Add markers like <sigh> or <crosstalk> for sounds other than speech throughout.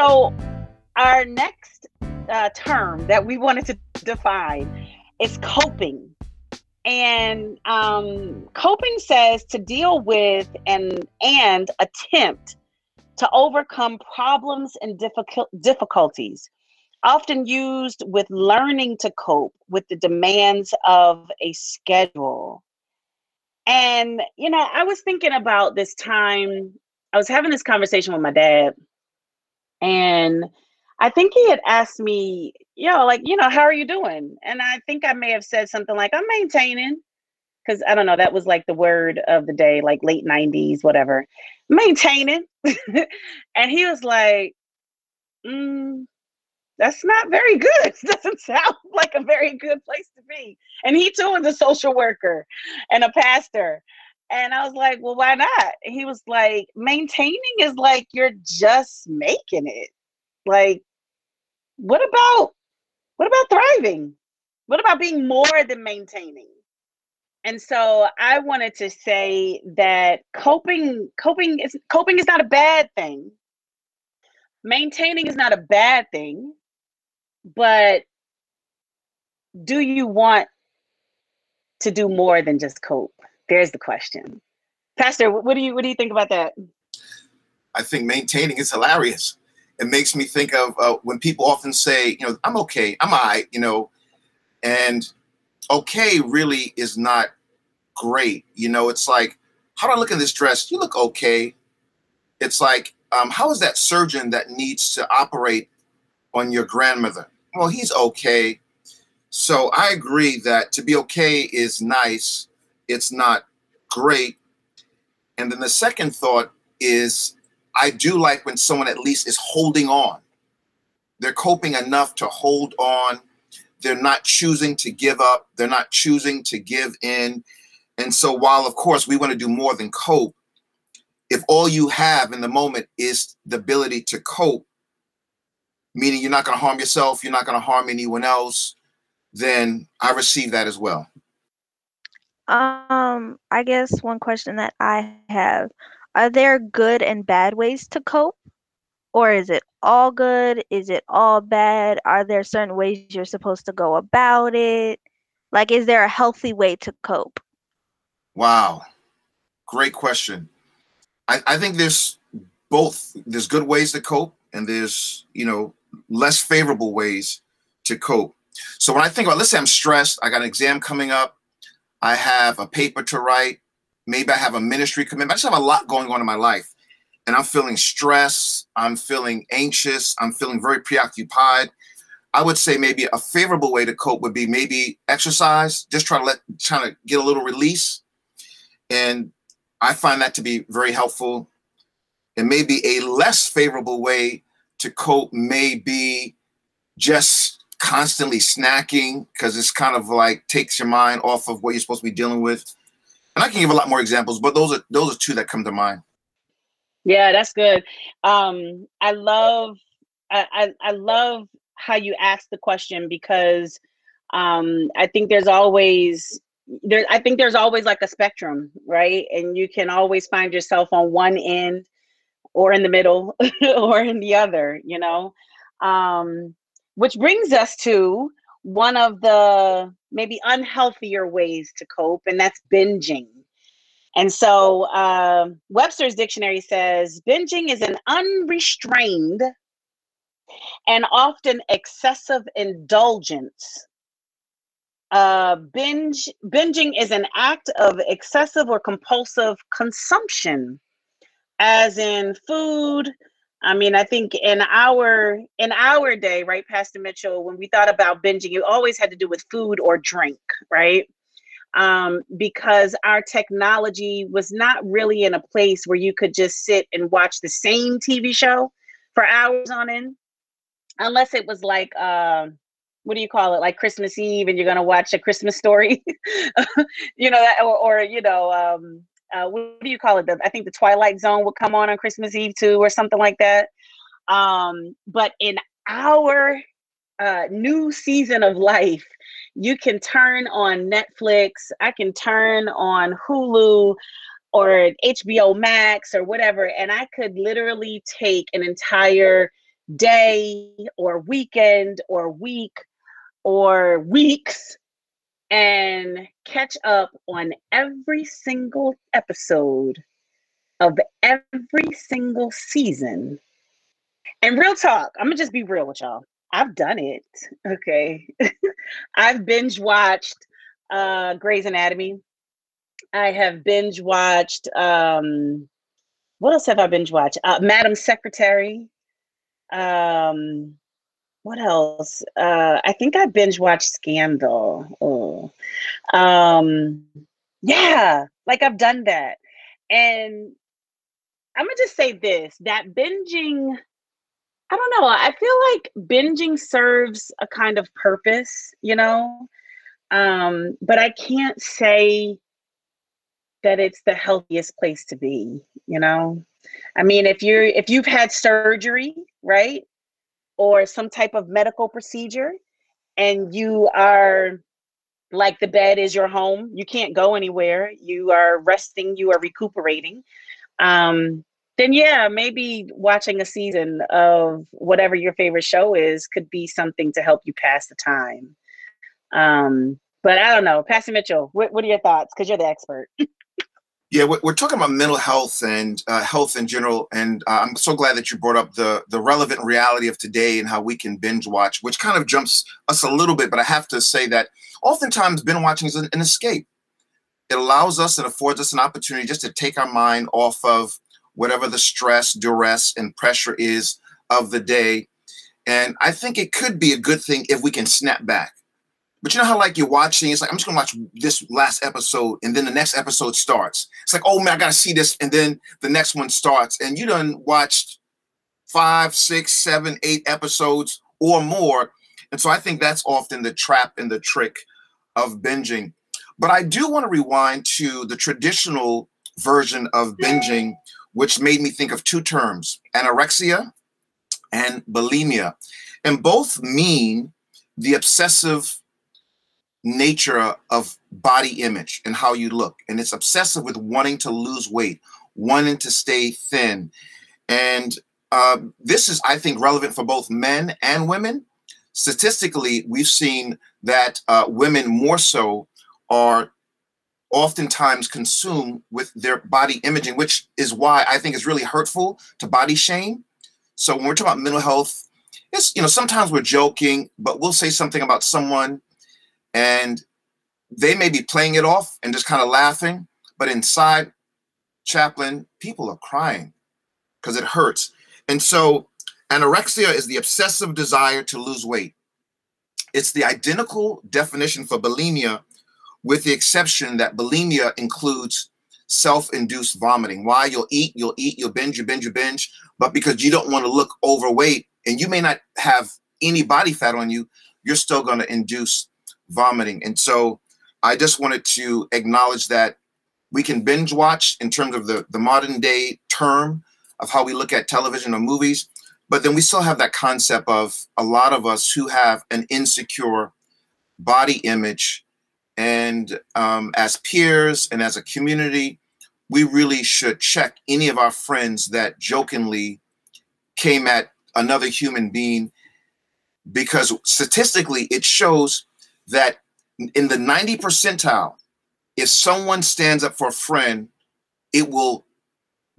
So, our next uh, term that we wanted to define is coping. And um, coping says to deal with and and attempt to overcome problems and difficult difficulties, often used with learning to cope with the demands of a schedule. And you know, I was thinking about this time. I was having this conversation with my dad, and I think he had asked me, yo, like, you know, how are you doing? And I think I may have said something like, I'm maintaining. Cause I don't know, that was like the word of the day, like late 90s, whatever. Maintaining. <laughs> and he was like, mm, that's not very good. <laughs> doesn't sound like a very good place to be. And he too is a social worker and a pastor. And I was like, well, why not? And he was like, maintaining is like you're just making it. Like, what about what about thriving? What about being more than maintaining? And so I wanted to say that coping coping is coping is not a bad thing. Maintaining is not a bad thing. But do you want to do more than just cope? There's the question. Pastor, what do you what do you think about that? I think maintaining is hilarious it makes me think of uh, when people often say, you know, I'm okay, I'm right, you know, and okay really is not great. You know, it's like, how do I look in this dress? You look okay. It's like, um, how is that surgeon that needs to operate on your grandmother? Well, he's okay. So I agree that to be okay is nice. It's not great. And then the second thought is I do like when someone at least is holding on. They're coping enough to hold on. They're not choosing to give up. They're not choosing to give in. And so, while of course we want to do more than cope, if all you have in the moment is the ability to cope, meaning you're not going to harm yourself, you're not going to harm anyone else, then I receive that as well. Um, I guess one question that I have are there good and bad ways to cope? Or is it all good? Is it all bad? Are there certain ways you're supposed to go about it? Like, is there a healthy way to cope? Wow. Great question. I, I think there's both. There's good ways to cope, and there's, you know, less favorable ways to cope. So when I think about, let's say I'm stressed, I got an exam coming up, I have a paper to write, Maybe I have a ministry commitment. I just have a lot going on in my life. And I'm feeling stressed. I'm feeling anxious. I'm feeling very preoccupied. I would say maybe a favorable way to cope would be maybe exercise, just try to let trying to get a little release. And I find that to be very helpful. And maybe a less favorable way to cope may be just constantly snacking because it's kind of like takes your mind off of what you're supposed to be dealing with and I can give a lot more examples, but those are those are two that come to mind. Yeah, that's good. Um, I love I, I, I love how you ask the question because um, I think there's always there I think there's always like a spectrum, right? And you can always find yourself on one end or in the middle <laughs> or in the other, you know. Um, which brings us to one of the maybe unhealthier ways to cope, and that's binging. And so uh, Webster's dictionary says binging is an unrestrained and often excessive indulgence. Uh, binge binging is an act of excessive or compulsive consumption, as in food, I mean, I think in our in our day, right, Pastor Mitchell, when we thought about binging, you always had to do with food or drink, right? Um, because our technology was not really in a place where you could just sit and watch the same TV show for hours on end, unless it was like uh, what do you call it, like Christmas Eve, and you're gonna watch a Christmas story, <laughs> you know, or, or you know, um, uh, what do you call it? The, I think the Twilight Zone would come on on Christmas Eve too, or something like that. Um, but in our uh, new season of life, you can turn on Netflix. I can turn on Hulu or HBO Max or whatever, and I could literally take an entire day or weekend or week or weeks and catch up on every single episode of every single season. And real talk, I'm gonna just be real with y'all. I've done it. Okay. <laughs> I've binge watched uh Grey's Anatomy. I have binge watched um what else have I binge watched? Uh, Madam Secretary. Um what else? Uh I think I binge watched Scandal. Oh. Um yeah, like I've done that. And I'm gonna just say this that binging, I don't know, I feel like binging serves a kind of purpose, you know? Um, but I can't say that it's the healthiest place to be, you know? I mean, if you're if you've had surgery, right? Or some type of medical procedure and you are like the bed is your home, you can't go anywhere, you are resting, you are recuperating. Um, then yeah, maybe watching a season of whatever your favorite show is could be something to help you pass the time. Um, but I don't know, Pastor Mitchell, what, what are your thoughts? Because you're the expert. <laughs> yeah, we're, talking about mental health and uh, health in general, and uh, I'm so glad that you brought up the the relevant reality of today and how we can binge watch, which kind of jumps us a little bit. But I have to say that oftentimes binge watching is an, an escape. It allows us and affords us an opportunity just to take our mind off of whatever the stress, duress, and pressure is of the day. And I think it could be a good thing if we can snap back. But you know how like you're watching, it's like I'm just gonna watch this last episode, and then the next episode starts. It's like, oh man, I gotta see this, and then the next one starts, and you done watched five, six, seven, eight episodes or more. And so I think that's often the trap and the trick of binging. But I do want to rewind to the traditional version of binging which made me think of two terms anorexia and bulimia. And both mean the obsessive nature of body image and how you look. And it's obsessive with wanting to lose weight, wanting to stay thin. And uh, this is, I think, relevant for both men and women. Statistically, we've seen that uh, women more so are oftentimes consumed with their body imaging, which is why I think is really hurtful to body shame. So when we're talking about mental health, it's you know sometimes we're joking, but we'll say something about someone, and they may be playing it off and just kind of laughing, but inside, chaplain, people are crying because it hurts. And so anorexia is the obsessive desire to lose weight. It's the identical definition for bulimia with the exception that bulimia includes self-induced vomiting. Why you'll eat, you'll eat, you'll binge, you binge, you binge, but because you don't want to look overweight and you may not have any body fat on you, you're still going to induce vomiting. And so I just wanted to acknowledge that we can binge watch in terms of the, the modern day term of how we look at television or movies, but then we still have that concept of a lot of us who have an insecure body image and um, as peers and as a community, we really should check any of our friends that jokingly came at another human being because statistically it shows that in the 90 percentile, if someone stands up for a friend, it will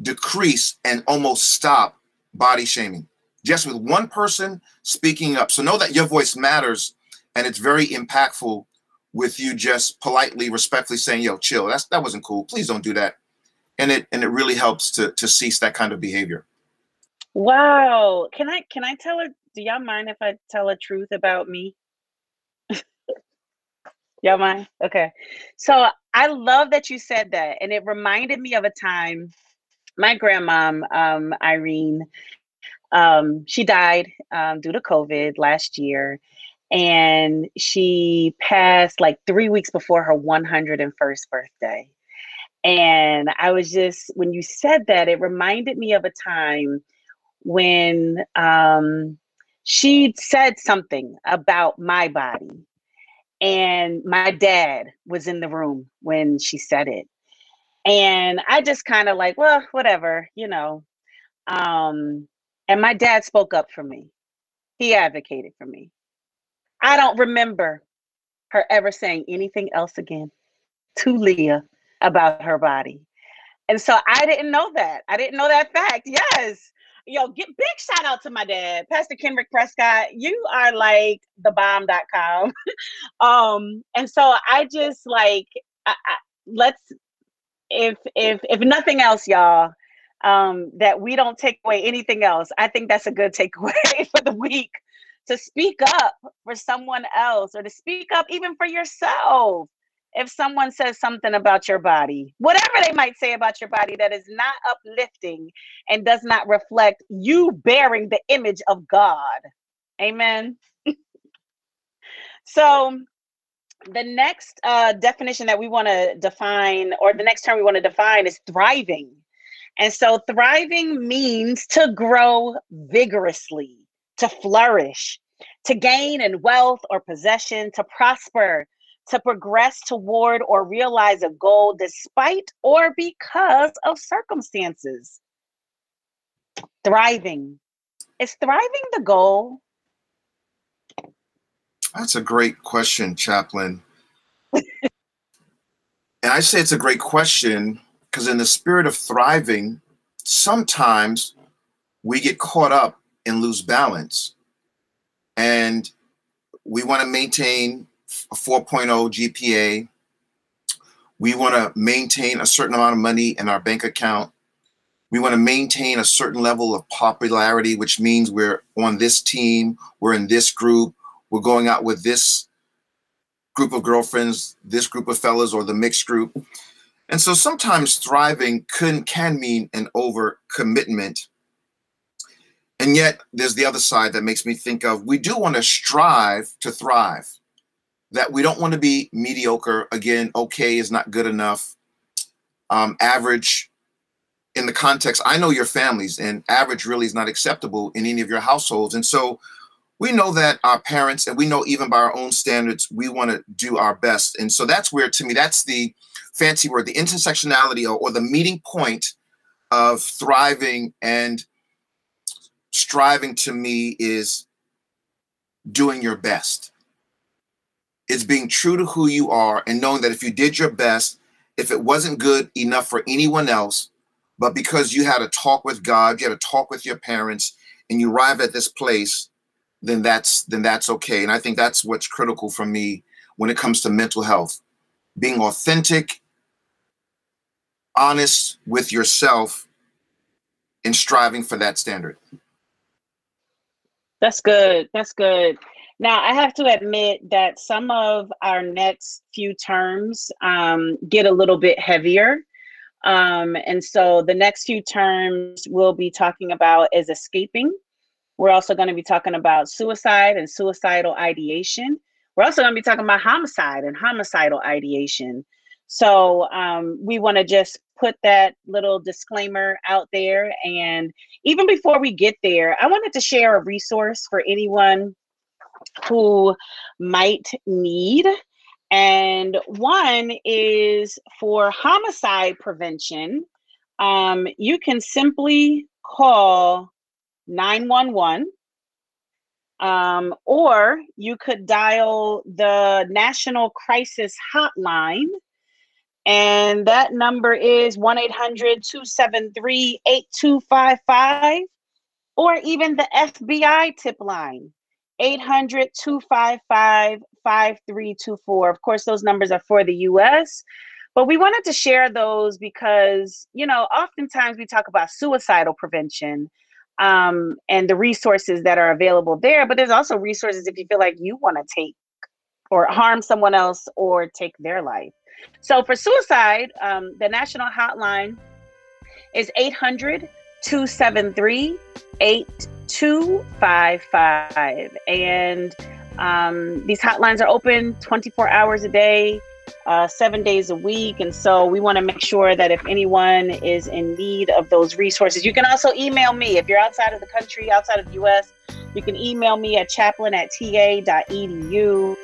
decrease and almost stop body shaming just with one person speaking up. So know that your voice matters and it's very impactful with you just politely, respectfully saying, "Yo, chill. That's that wasn't cool. Please don't do that." And it and it really helps to to cease that kind of behavior. Wow. Can I can I tell a do y'all mind if I tell a truth about me? Y'all mind? Okay. So I love that you said that. And it reminded me of a time my grandmom, um, Irene, um, she died um, due to COVID last year and she passed like three weeks before her 101st birthday. And I was just, when you said that, it reminded me of a time when um, she said something about my body. And my dad was in the room when she said it. And I just kind of like, well, whatever, you know. Um, And my dad spoke up for me. He advocated for me. I don't remember her ever saying anything else again to Leah about her body. And so I didn't know that. I didn't know that fact. Yes. Yo, get big shout out to my dad, Pastor Kendrick Prescott. You are like the bomb.com. <laughs> um, and so I just like I, I, let's if if if nothing else, y'all, um, that we don't take away anything else. I think that's a good takeaway <laughs> for the week to speak up for someone else or to speak up even for yourself. If someone says something about your body, whatever they might say about your body that is not uplifting and does not reflect you bearing the image of God. Amen. <laughs> so, the next uh, definition that we want to define, or the next term we want to define, is thriving. And so, thriving means to grow vigorously, to flourish, to gain in wealth or possession, to prosper, to progress toward or realize a goal despite or because of circumstances. Thriving. Is thriving the goal? That's a great question, Chaplain. and I say it's a great question because, in the spirit of thriving, sometimes we get caught up and lose balance. And we want to maintain a 4.0 GPA. We want to maintain a certain amount of money in our bank account. We want to maintain a certain level of popularity, which means we're on this team, we're in this group, we're going out with this group of girlfriends, this group of fellas, or the mixed group. And so sometimes thriving can, can mean an over commitment. And yet there's the other side that makes me think of we do want to strive to thrive, that we don't want to be mediocre. Again, okay is not good enough. Um, average in the context, I know your families, and average really is not acceptable in any of your households. And so we know that our parents and we know even by our own standards we want to do our best and so that's where to me that's the fancy word the intersectionality or, or the meeting point of thriving and striving to me is doing your best it's being true to who you are and knowing that if you did your best if it wasn't good enough for anyone else but because you had a talk with god you had a talk with your parents and you arrived at this place then that's then that's okay. And I think that's what's critical for me when it comes to mental health. Being authentic, honest with yourself, and striving for that standard. That's good. That's good. Now, I have to admit that some of our next few terms um, get a little bit heavier. Um, and so the next few terms we'll be talking about is escaping we're also going to be talking about suicide and suicidal ideation. We're also going to be talking about homicide and homicidal ideation. So um, we want to just put that little disclaimer out there. And even before we get there, I wanted to share a resource for anyone who might need. And one is for homicide prevention. Um, you can simply call 911. Um, or you could dial the National Crisis Hotline, and that number is 1 800 273 8255, or even the FBI tip line 800 255 5324. Of course, those numbers are for the US. But we wanted to share those because, you know, oftentimes we talk about suicidal prevention um, and the resources that are available there. But there's also resources if you feel like you want to take or harm someone else or take their life. So for suicide, um, the national hotline is 800 273 8255. And um, these hotlines are open 24 hours a day uh, seven days a week. And so we want to make sure that if anyone is in need of those resources, you can also email me. If you're outside of the country, outside of the US, you can email me at chaplain at ta.edu